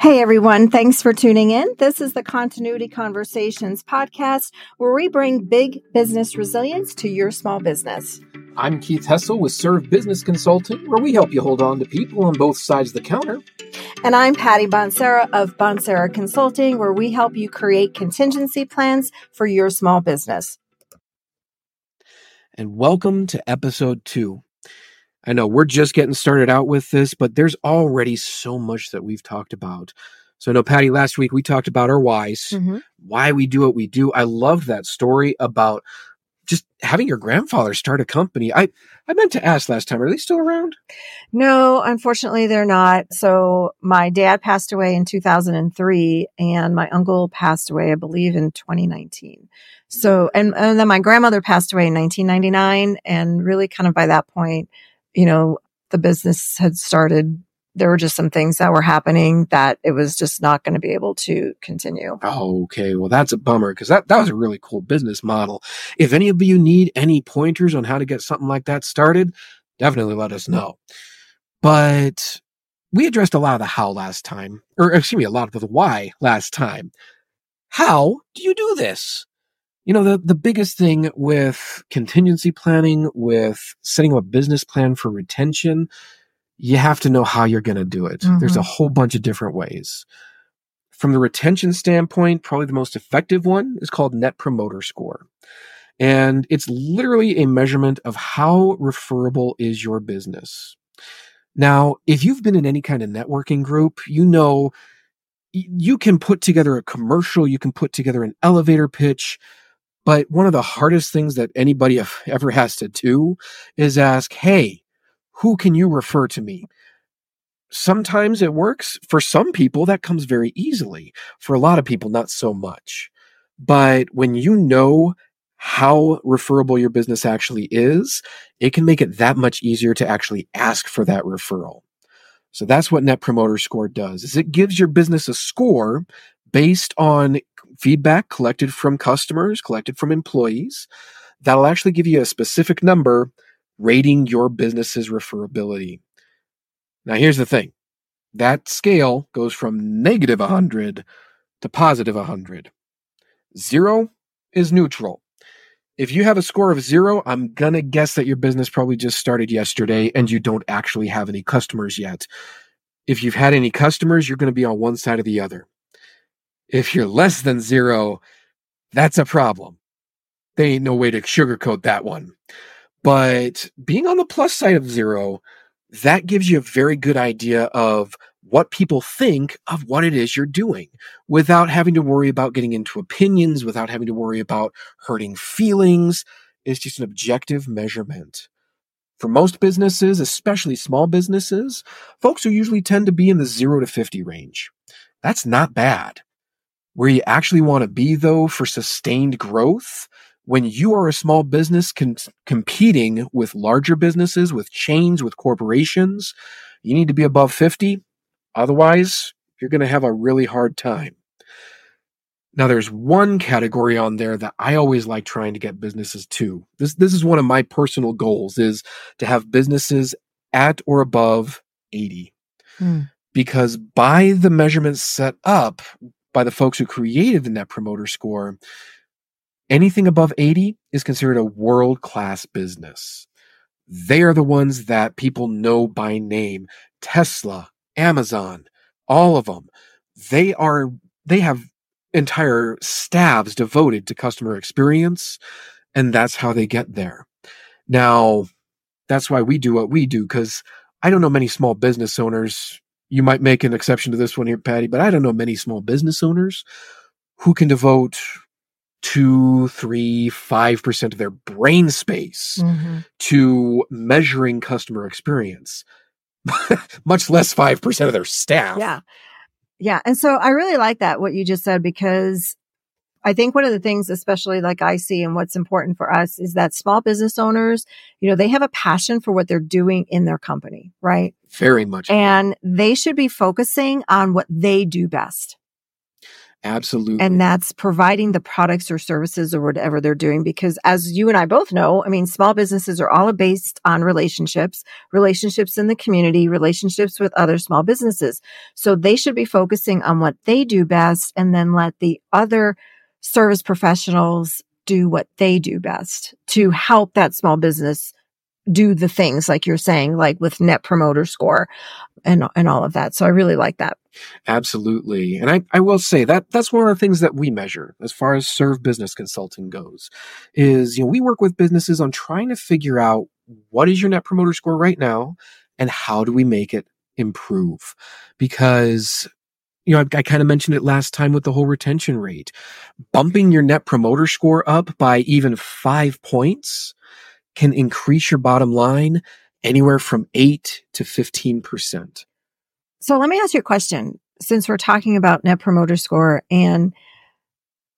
Hey everyone, thanks for tuning in. This is the Continuity Conversations podcast where we bring big business resilience to your small business. I'm Keith Hessel with Serve Business Consulting, where we help you hold on to people on both sides of the counter. And I'm Patty Bonsera of Bonsera Consulting, where we help you create contingency plans for your small business. And welcome to episode two. I know we're just getting started out with this, but there's already so much that we've talked about. So, I know, Patty, last week we talked about our whys, mm-hmm. why we do what we do. I love that story about just having your grandfather start a company. I, I meant to ask last time, are they still around? No, unfortunately, they're not. So, my dad passed away in 2003, and my uncle passed away, I believe, in 2019. So, and, and then my grandmother passed away in 1999. And really, kind of by that point, you know, the business had started there were just some things that were happening that it was just not going to be able to continue. Oh, okay. Well, that's a bummer because that, that was a really cool business model. If any of you need any pointers on how to get something like that started, definitely let us know. But we addressed a lot of the how last time, or excuse me, a lot of the why last time. How do you do this? You know, the, the biggest thing with contingency planning, with setting up a business plan for retention, you have to know how you're going to do it. Mm-hmm. There's a mm-hmm. whole bunch of different ways. From the retention standpoint, probably the most effective one is called Net Promoter Score. And it's literally a measurement of how referable is your business. Now, if you've been in any kind of networking group, you know you can put together a commercial, you can put together an elevator pitch, but one of the hardest things that anybody ever has to do is ask, Hey, who can you refer to me? Sometimes it works. For some people, that comes very easily. For a lot of people, not so much. But when you know how referable your business actually is, it can make it that much easier to actually ask for that referral. So that's what Net Promoter Score does is it gives your business a score based on feedback collected from customers, collected from employees. That'll actually give you a specific number rating your business's referability. Now, here's the thing that scale goes from negative 100 to positive 100. Zero is neutral. If you have a score of zero, I'm going to guess that your business probably just started yesterday and you don't actually have any customers yet. If you've had any customers, you're going to be on one side or the other. If you're less than zero, that's a problem. There ain't no way to sugarcoat that one. But being on the plus side of zero, that gives you a very good idea of what people think of what it is you're doing without having to worry about getting into opinions, without having to worry about hurting feelings. It's just an objective measurement. For most businesses, especially small businesses, folks who usually tend to be in the zero to 50 range. That's not bad. Where you actually want to be though for sustained growth, when you are a small business con- competing with larger businesses, with chains, with corporations, you need to be above 50. Otherwise, you're going to have a really hard time. Now, there's one category on there that I always like trying to get businesses to. This, this is one of my personal goals is to have businesses at or above 80. Hmm. Because by the measurements set up by the folks who created the net promoter score, anything above 80 is considered a world class business. They are the ones that people know by name. Tesla, Amazon, all of them. They are, they have entire staffs devoted to customer experience. And that's how they get there. Now, that's why we do what we do. Cause I don't know many small business owners you might make an exception to this one here, Patty, but I don't know many small business owners who can devote two, three, five percent of their brain space mm-hmm. to measuring customer experience, much less five percent of their staff. Yeah. Yeah. And so I really like that, what you just said, because I think one of the things, especially like I see and what's important for us is that small business owners, you know, they have a passion for what they're doing in their company, right? Very much. And they should be focusing on what they do best. Absolutely. And that's providing the products or services or whatever they're doing. Because as you and I both know, I mean, small businesses are all based on relationships, relationships in the community, relationships with other small businesses. So they should be focusing on what they do best and then let the other service professionals do what they do best to help that small business do the things like you're saying, like with net promoter score and, and all of that. So I really like that. Absolutely. And I, I will say that that's one of the things that we measure as far as serve business consulting goes is, you know, we work with businesses on trying to figure out what is your net promoter score right now and how do we make it improve? Because you know, I, I kind of mentioned it last time with the whole retention rate. Bumping your net promoter score up by even five points can increase your bottom line anywhere from 8 to 15%. So let me ask you a question since we're talking about net promoter score and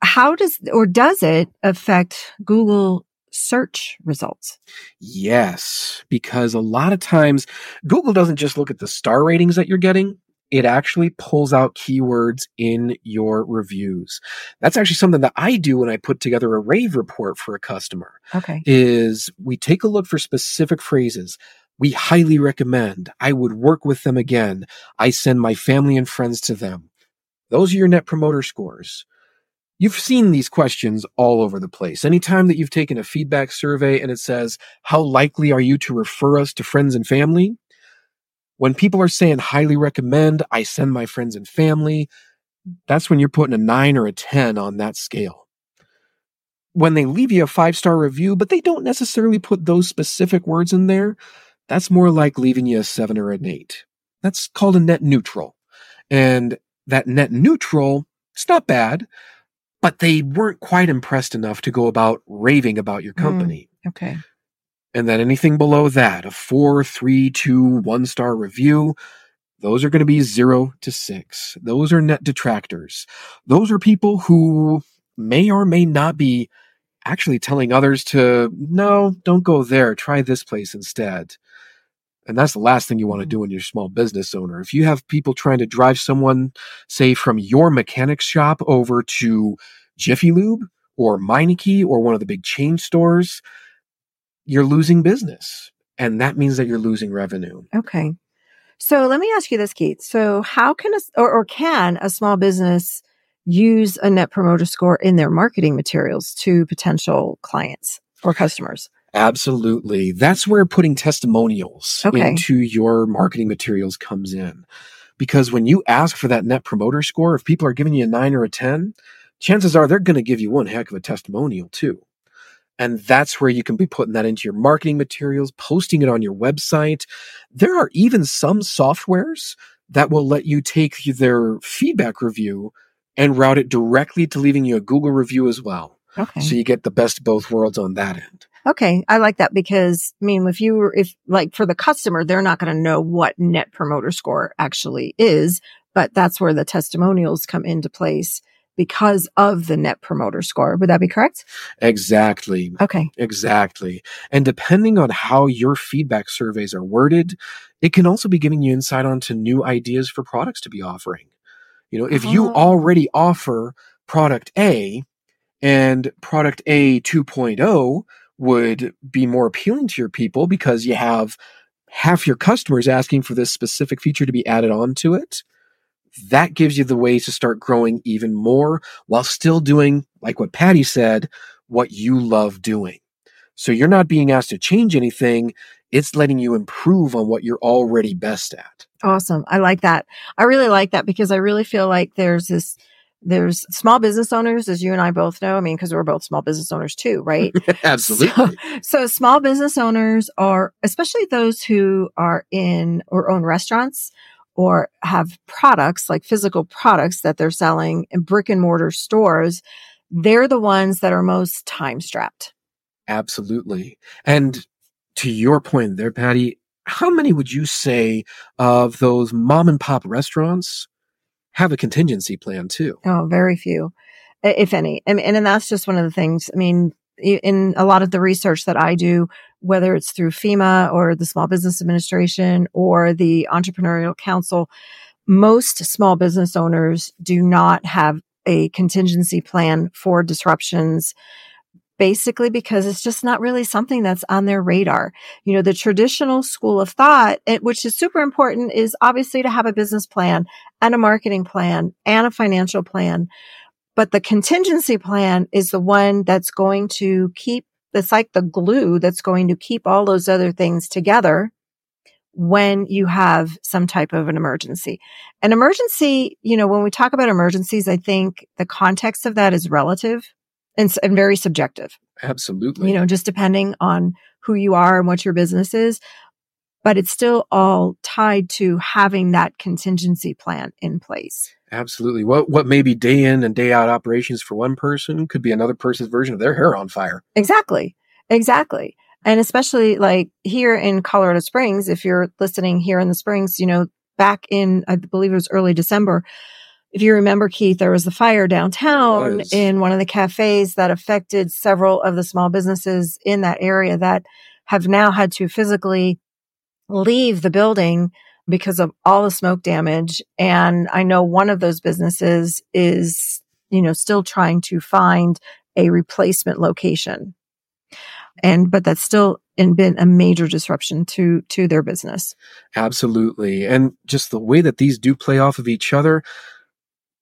how does or does it affect Google search results? Yes, because a lot of times Google doesn't just look at the star ratings that you're getting it actually pulls out keywords in your reviews. That's actually something that I do when I put together a rave report for a customer. Okay. Is we take a look for specific phrases. We highly recommend. I would work with them again. I send my family and friends to them. Those are your net promoter scores. You've seen these questions all over the place. Anytime that you've taken a feedback survey and it says, how likely are you to refer us to friends and family? When people are saying highly recommend, I send my friends and family, that's when you're putting a nine or a 10 on that scale. When they leave you a five star review, but they don't necessarily put those specific words in there, that's more like leaving you a seven or an eight. That's called a net neutral. And that net neutral, it's not bad, but they weren't quite impressed enough to go about raving about your mm, company. Mm, okay. And then anything below that, a four, three, two, one star review, those are going to be zero to six. Those are net detractors. Those are people who may or may not be actually telling others to, no, don't go there. Try this place instead. And that's the last thing you want to do mm-hmm. when you're a small business owner. If you have people trying to drive someone, say, from your mechanics shop over to Jiffy Lube or Meineke or one of the big chain stores, you're losing business. And that means that you're losing revenue. Okay. So let me ask you this, Keith. So how can a, or, or can a small business use a net promoter score in their marketing materials to potential clients or customers? Absolutely. That's where putting testimonials okay. into your marketing materials comes in. Because when you ask for that net promoter score, if people are giving you a nine or a 10, chances are they're going to give you one heck of a testimonial too. And that's where you can be putting that into your marketing materials, posting it on your website. There are even some softwares that will let you take their feedback review and route it directly to leaving you a Google review as well. Okay. So you get the best of both worlds on that end. Okay. I like that because, I mean, if you were, if like for the customer, they're not going to know what net promoter score actually is, but that's where the testimonials come into place because of the net promoter score. Would that be correct? Exactly. Okay. Exactly. And depending on how your feedback surveys are worded, it can also be giving you insight onto new ideas for products to be offering. You know, if oh. you already offer product A and product A 2.0 would be more appealing to your people because you have half your customers asking for this specific feature to be added on to it that gives you the ways to start growing even more while still doing, like what Patty said, what you love doing. So you're not being asked to change anything. It's letting you improve on what you're already best at. Awesome. I like that. I really like that because I really feel like there's this, there's small business owners, as you and I both know. I mean, because we're both small business owners too, right? Absolutely. So, so small business owners are, especially those who are in or own restaurants or have products like physical products that they're selling in brick and mortar stores, they're the ones that are most time strapped. Absolutely. And to your point there, Patty, how many would you say of those mom and pop restaurants have a contingency plan too? Oh, very few, if any. And, and that's just one of the things. I mean, in a lot of the research that I do, whether it's through FEMA or the Small Business Administration or the Entrepreneurial Council, most small business owners do not have a contingency plan for disruptions basically because it's just not really something that's on their radar. You know, the traditional school of thought, which is super important, is obviously to have a business plan and a marketing plan and a financial plan. But the contingency plan is the one that's going to keep, it's like the glue that's going to keep all those other things together when you have some type of an emergency. An emergency, you know, when we talk about emergencies, I think the context of that is relative and, and very subjective. Absolutely. You know, just depending on who you are and what your business is. But it's still all tied to having that contingency plan in place. Absolutely. What what may be day in and day out operations for one person could be another person's version of their hair on fire. Exactly. Exactly. And especially like here in Colorado Springs, if you're listening here in the Springs, you know, back in, I believe it was early December, if you remember, Keith, there was a fire downtown in one of the cafes that affected several of the small businesses in that area that have now had to physically leave the building because of all the smoke damage. And I know one of those businesses is, you know, still trying to find a replacement location. And, but that's still been a major disruption to, to their business. Absolutely. And just the way that these do play off of each other,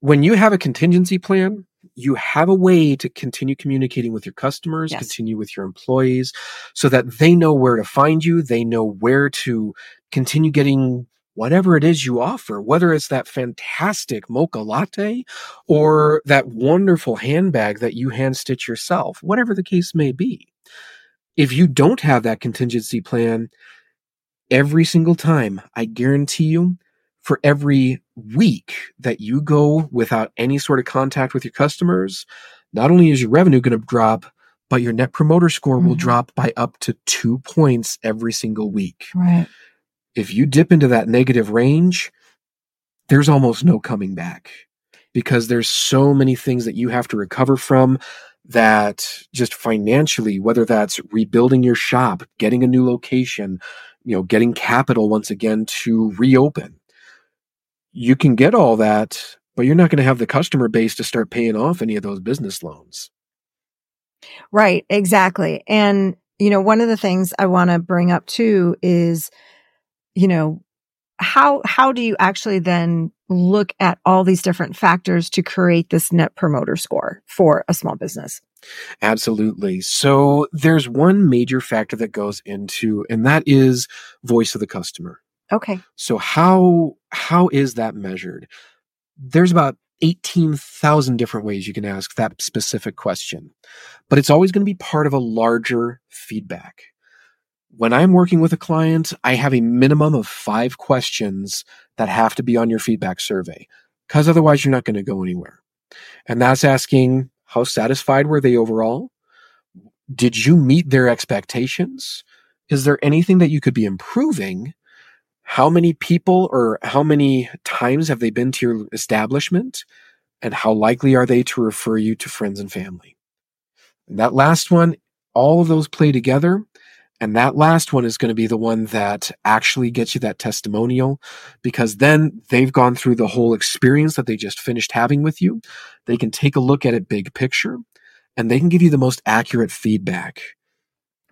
when you have a contingency plan, you have a way to continue communicating with your customers, yes. continue with your employees so that they know where to find you. They know where to continue getting whatever it is you offer, whether it's that fantastic mocha latte or that wonderful handbag that you hand stitch yourself, whatever the case may be. If you don't have that contingency plan, every single time, I guarantee you, for every week that you go without any sort of contact with your customers, not only is your revenue going to drop, but your net promoter score mm-hmm. will drop by up to two points every single week. Right. If you dip into that negative range, there's almost no coming back because there's so many things that you have to recover from that just financially, whether that's rebuilding your shop, getting a new location, you know, getting capital once again to reopen you can get all that, but you're not going to have the customer base to start paying off any of those business loans. Right, exactly. And, you know, one of the things I want to bring up too is, you know, how how do you actually then look at all these different factors to create this net promoter score for a small business? Absolutely. So there's one major factor that goes into and that is voice of the customer. Okay. So how how is that measured? There's about 18,000 different ways you can ask that specific question. But it's always going to be part of a larger feedback. When I'm working with a client, I have a minimum of 5 questions that have to be on your feedback survey cuz otherwise you're not going to go anywhere. And that's asking how satisfied were they overall? Did you meet their expectations? Is there anything that you could be improving? How many people or how many times have they been to your establishment and how likely are they to refer you to friends and family and that last one all of those play together and that last one is going to be the one that actually gets you that testimonial because then they've gone through the whole experience that they just finished having with you. They can take a look at it big picture and they can give you the most accurate feedback.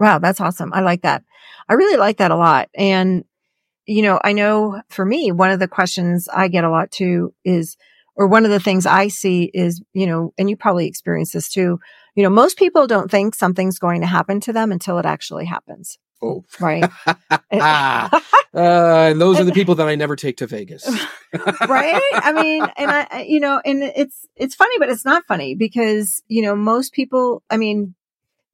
Wow, that's awesome. I like that. I really like that a lot. And you know, I know for me, one of the questions I get a lot too is, or one of the things I see is, you know, and you probably experience this too, you know, most people don't think something's going to happen to them until it actually happens. Oh, right. uh, and those are the people that I never take to Vegas. right. I mean, and I, you know, and it's, it's funny, but it's not funny because, you know, most people, I mean,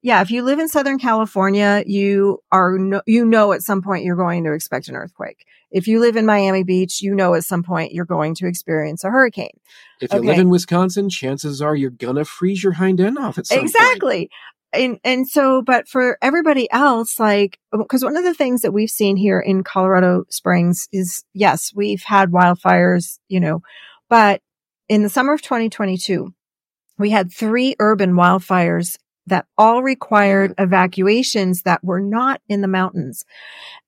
yeah, if you live in Southern California, you are, no, you know, at some point you're going to expect an earthquake. If you live in Miami Beach, you know, at some point you're going to experience a hurricane. If you okay. live in Wisconsin, chances are you're going to freeze your hind end off at some exactly. Point. And, and so, but for everybody else, like, because one of the things that we've seen here in Colorado Springs is, yes, we've had wildfires, you know, but in the summer of 2022, we had three urban wildfires that all required mm-hmm. evacuations that were not in the mountains.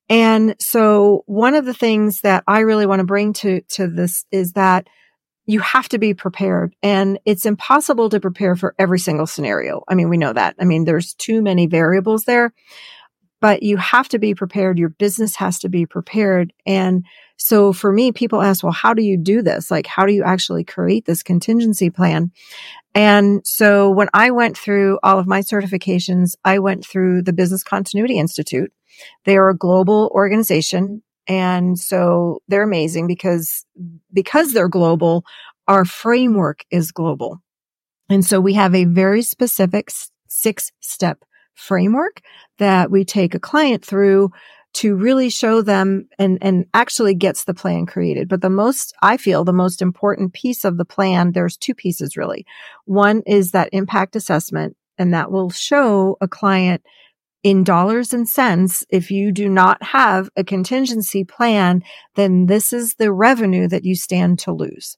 And so one of the things that I really want to bring to, to this is that you have to be prepared and it's impossible to prepare for every single scenario. I mean, we know that. I mean, there's too many variables there, but you have to be prepared. Your business has to be prepared. And so for me, people ask, well, how do you do this? Like, how do you actually create this contingency plan? And so when I went through all of my certifications, I went through the Business Continuity Institute. They are a global organization. And so they're amazing because, because they're global, our framework is global. And so we have a very specific six step framework that we take a client through to really show them and, and actually gets the plan created. But the most, I feel the most important piece of the plan, there's two pieces really. One is that impact assessment and that will show a client in dollars and cents, if you do not have a contingency plan, then this is the revenue that you stand to lose.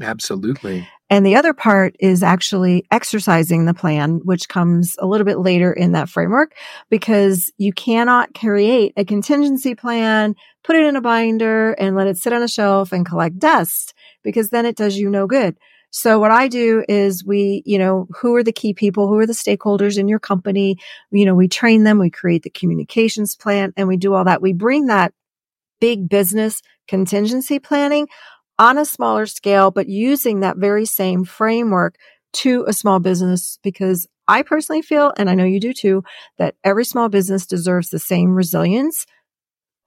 Absolutely. And the other part is actually exercising the plan, which comes a little bit later in that framework because you cannot create a contingency plan, put it in a binder and let it sit on a shelf and collect dust because then it does you no good. So what I do is we, you know, who are the key people? Who are the stakeholders in your company? You know, we train them, we create the communications plan and we do all that. We bring that big business contingency planning on a smaller scale, but using that very same framework to a small business because I personally feel, and I know you do too, that every small business deserves the same resilience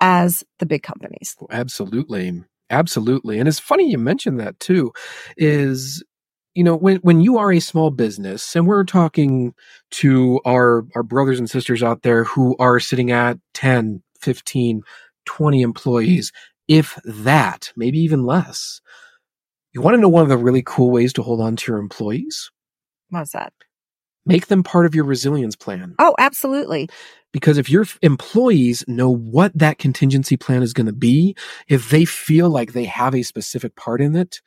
as the big companies. Oh, absolutely. Absolutely. And it's funny you mentioned that too, is you know when when you are a small business and we're talking to our our brothers and sisters out there who are sitting at 10 15 20 employees if that maybe even less. You want to know one of the really cool ways to hold on to your employees? What's that? Make them part of your resilience plan. Oh absolutely. Because if your employees know what that contingency plan is going to be, if they feel like they have a specific part in it,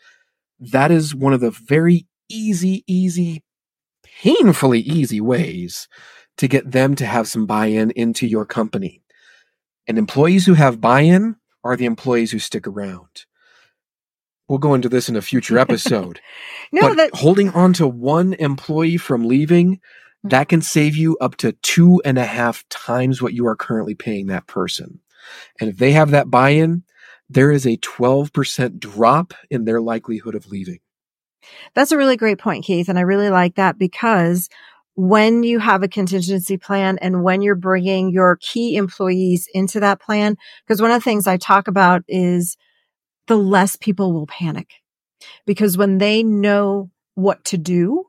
that is one of the very easy, easy, painfully easy ways to get them to have some buy in into your company. And employees who have buy in are the employees who stick around. We'll go into this in a future episode. no, but that- holding on to one employee from leaving mm. that can save you up to two and a half times what you are currently paying that person. And if they have that buy in, there is a 12% drop in their likelihood of leaving. That's a really great point, Keith. And I really like that because when you have a contingency plan and when you're bringing your key employees into that plan, because one of the things I talk about is the less people will panic. Because when they know what to do,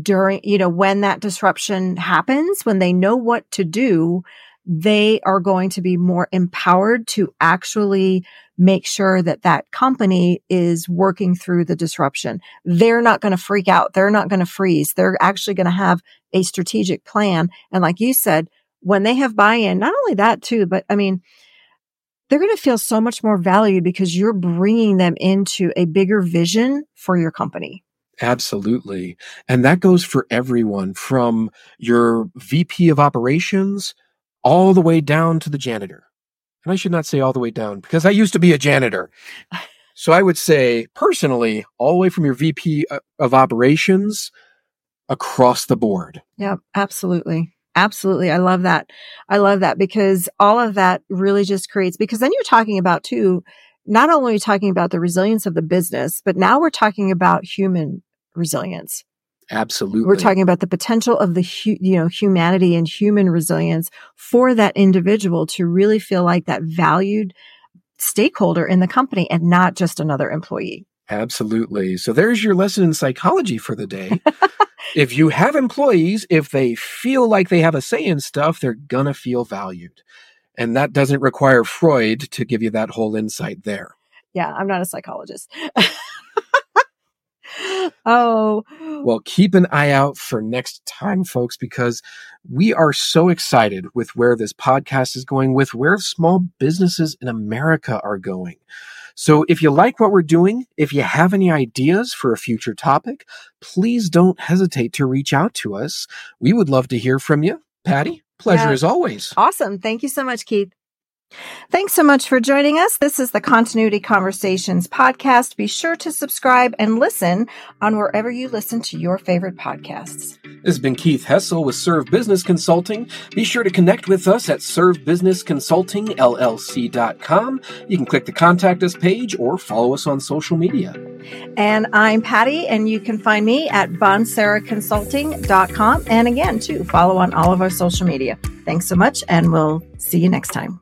during, you know, when that disruption happens, when they know what to do, they are going to be more empowered to actually make sure that that company is working through the disruption. They're not going to freak out. They're not going to freeze. They're actually going to have a strategic plan. And like you said, when they have buy-in, not only that too, but I mean, they're going to feel so much more valued because you're bringing them into a bigger vision for your company. Absolutely. And that goes for everyone from your VP of operations all the way down to the janitor. And I should not say all the way down because I used to be a janitor. So I would say personally, all the way from your VP uh, of operations across the board. Yeah, absolutely. Absolutely. I love that. I love that because all of that really just creates, because then you're talking about too, not only talking about the resilience of the business, but now we're talking about human resilience. Absolutely. We're talking about the potential of the, hu- you know, humanity and human resilience for that individual to really feel like that valued stakeholder in the company and not just another employee. Absolutely. So there's your lesson in psychology for the day. if you have employees, if they feel like they have a say in stuff, they're going to feel valued. And that doesn't require Freud to give you that whole insight there. Yeah, I'm not a psychologist. oh. Well, keep an eye out for next time, folks, because we are so excited with where this podcast is going, with where small businesses in America are going. So if you like what we're doing, if you have any ideas for a future topic, please don't hesitate to reach out to us. We would love to hear from you. Patty, pleasure yeah. as always. Awesome. Thank you so much, Keith. Thanks so much for joining us. This is the Continuity Conversations podcast. Be sure to subscribe and listen on wherever you listen to your favorite podcasts. This has been Keith Hessel with Serve Business Consulting. Be sure to connect with us at servebusinessconsultingllc.com. You can click the contact us page or follow us on social media. And I'm Patty, and you can find me at bonseraconsulting.com. And again, too, follow on all of our social media. Thanks so much, and we'll see you next time.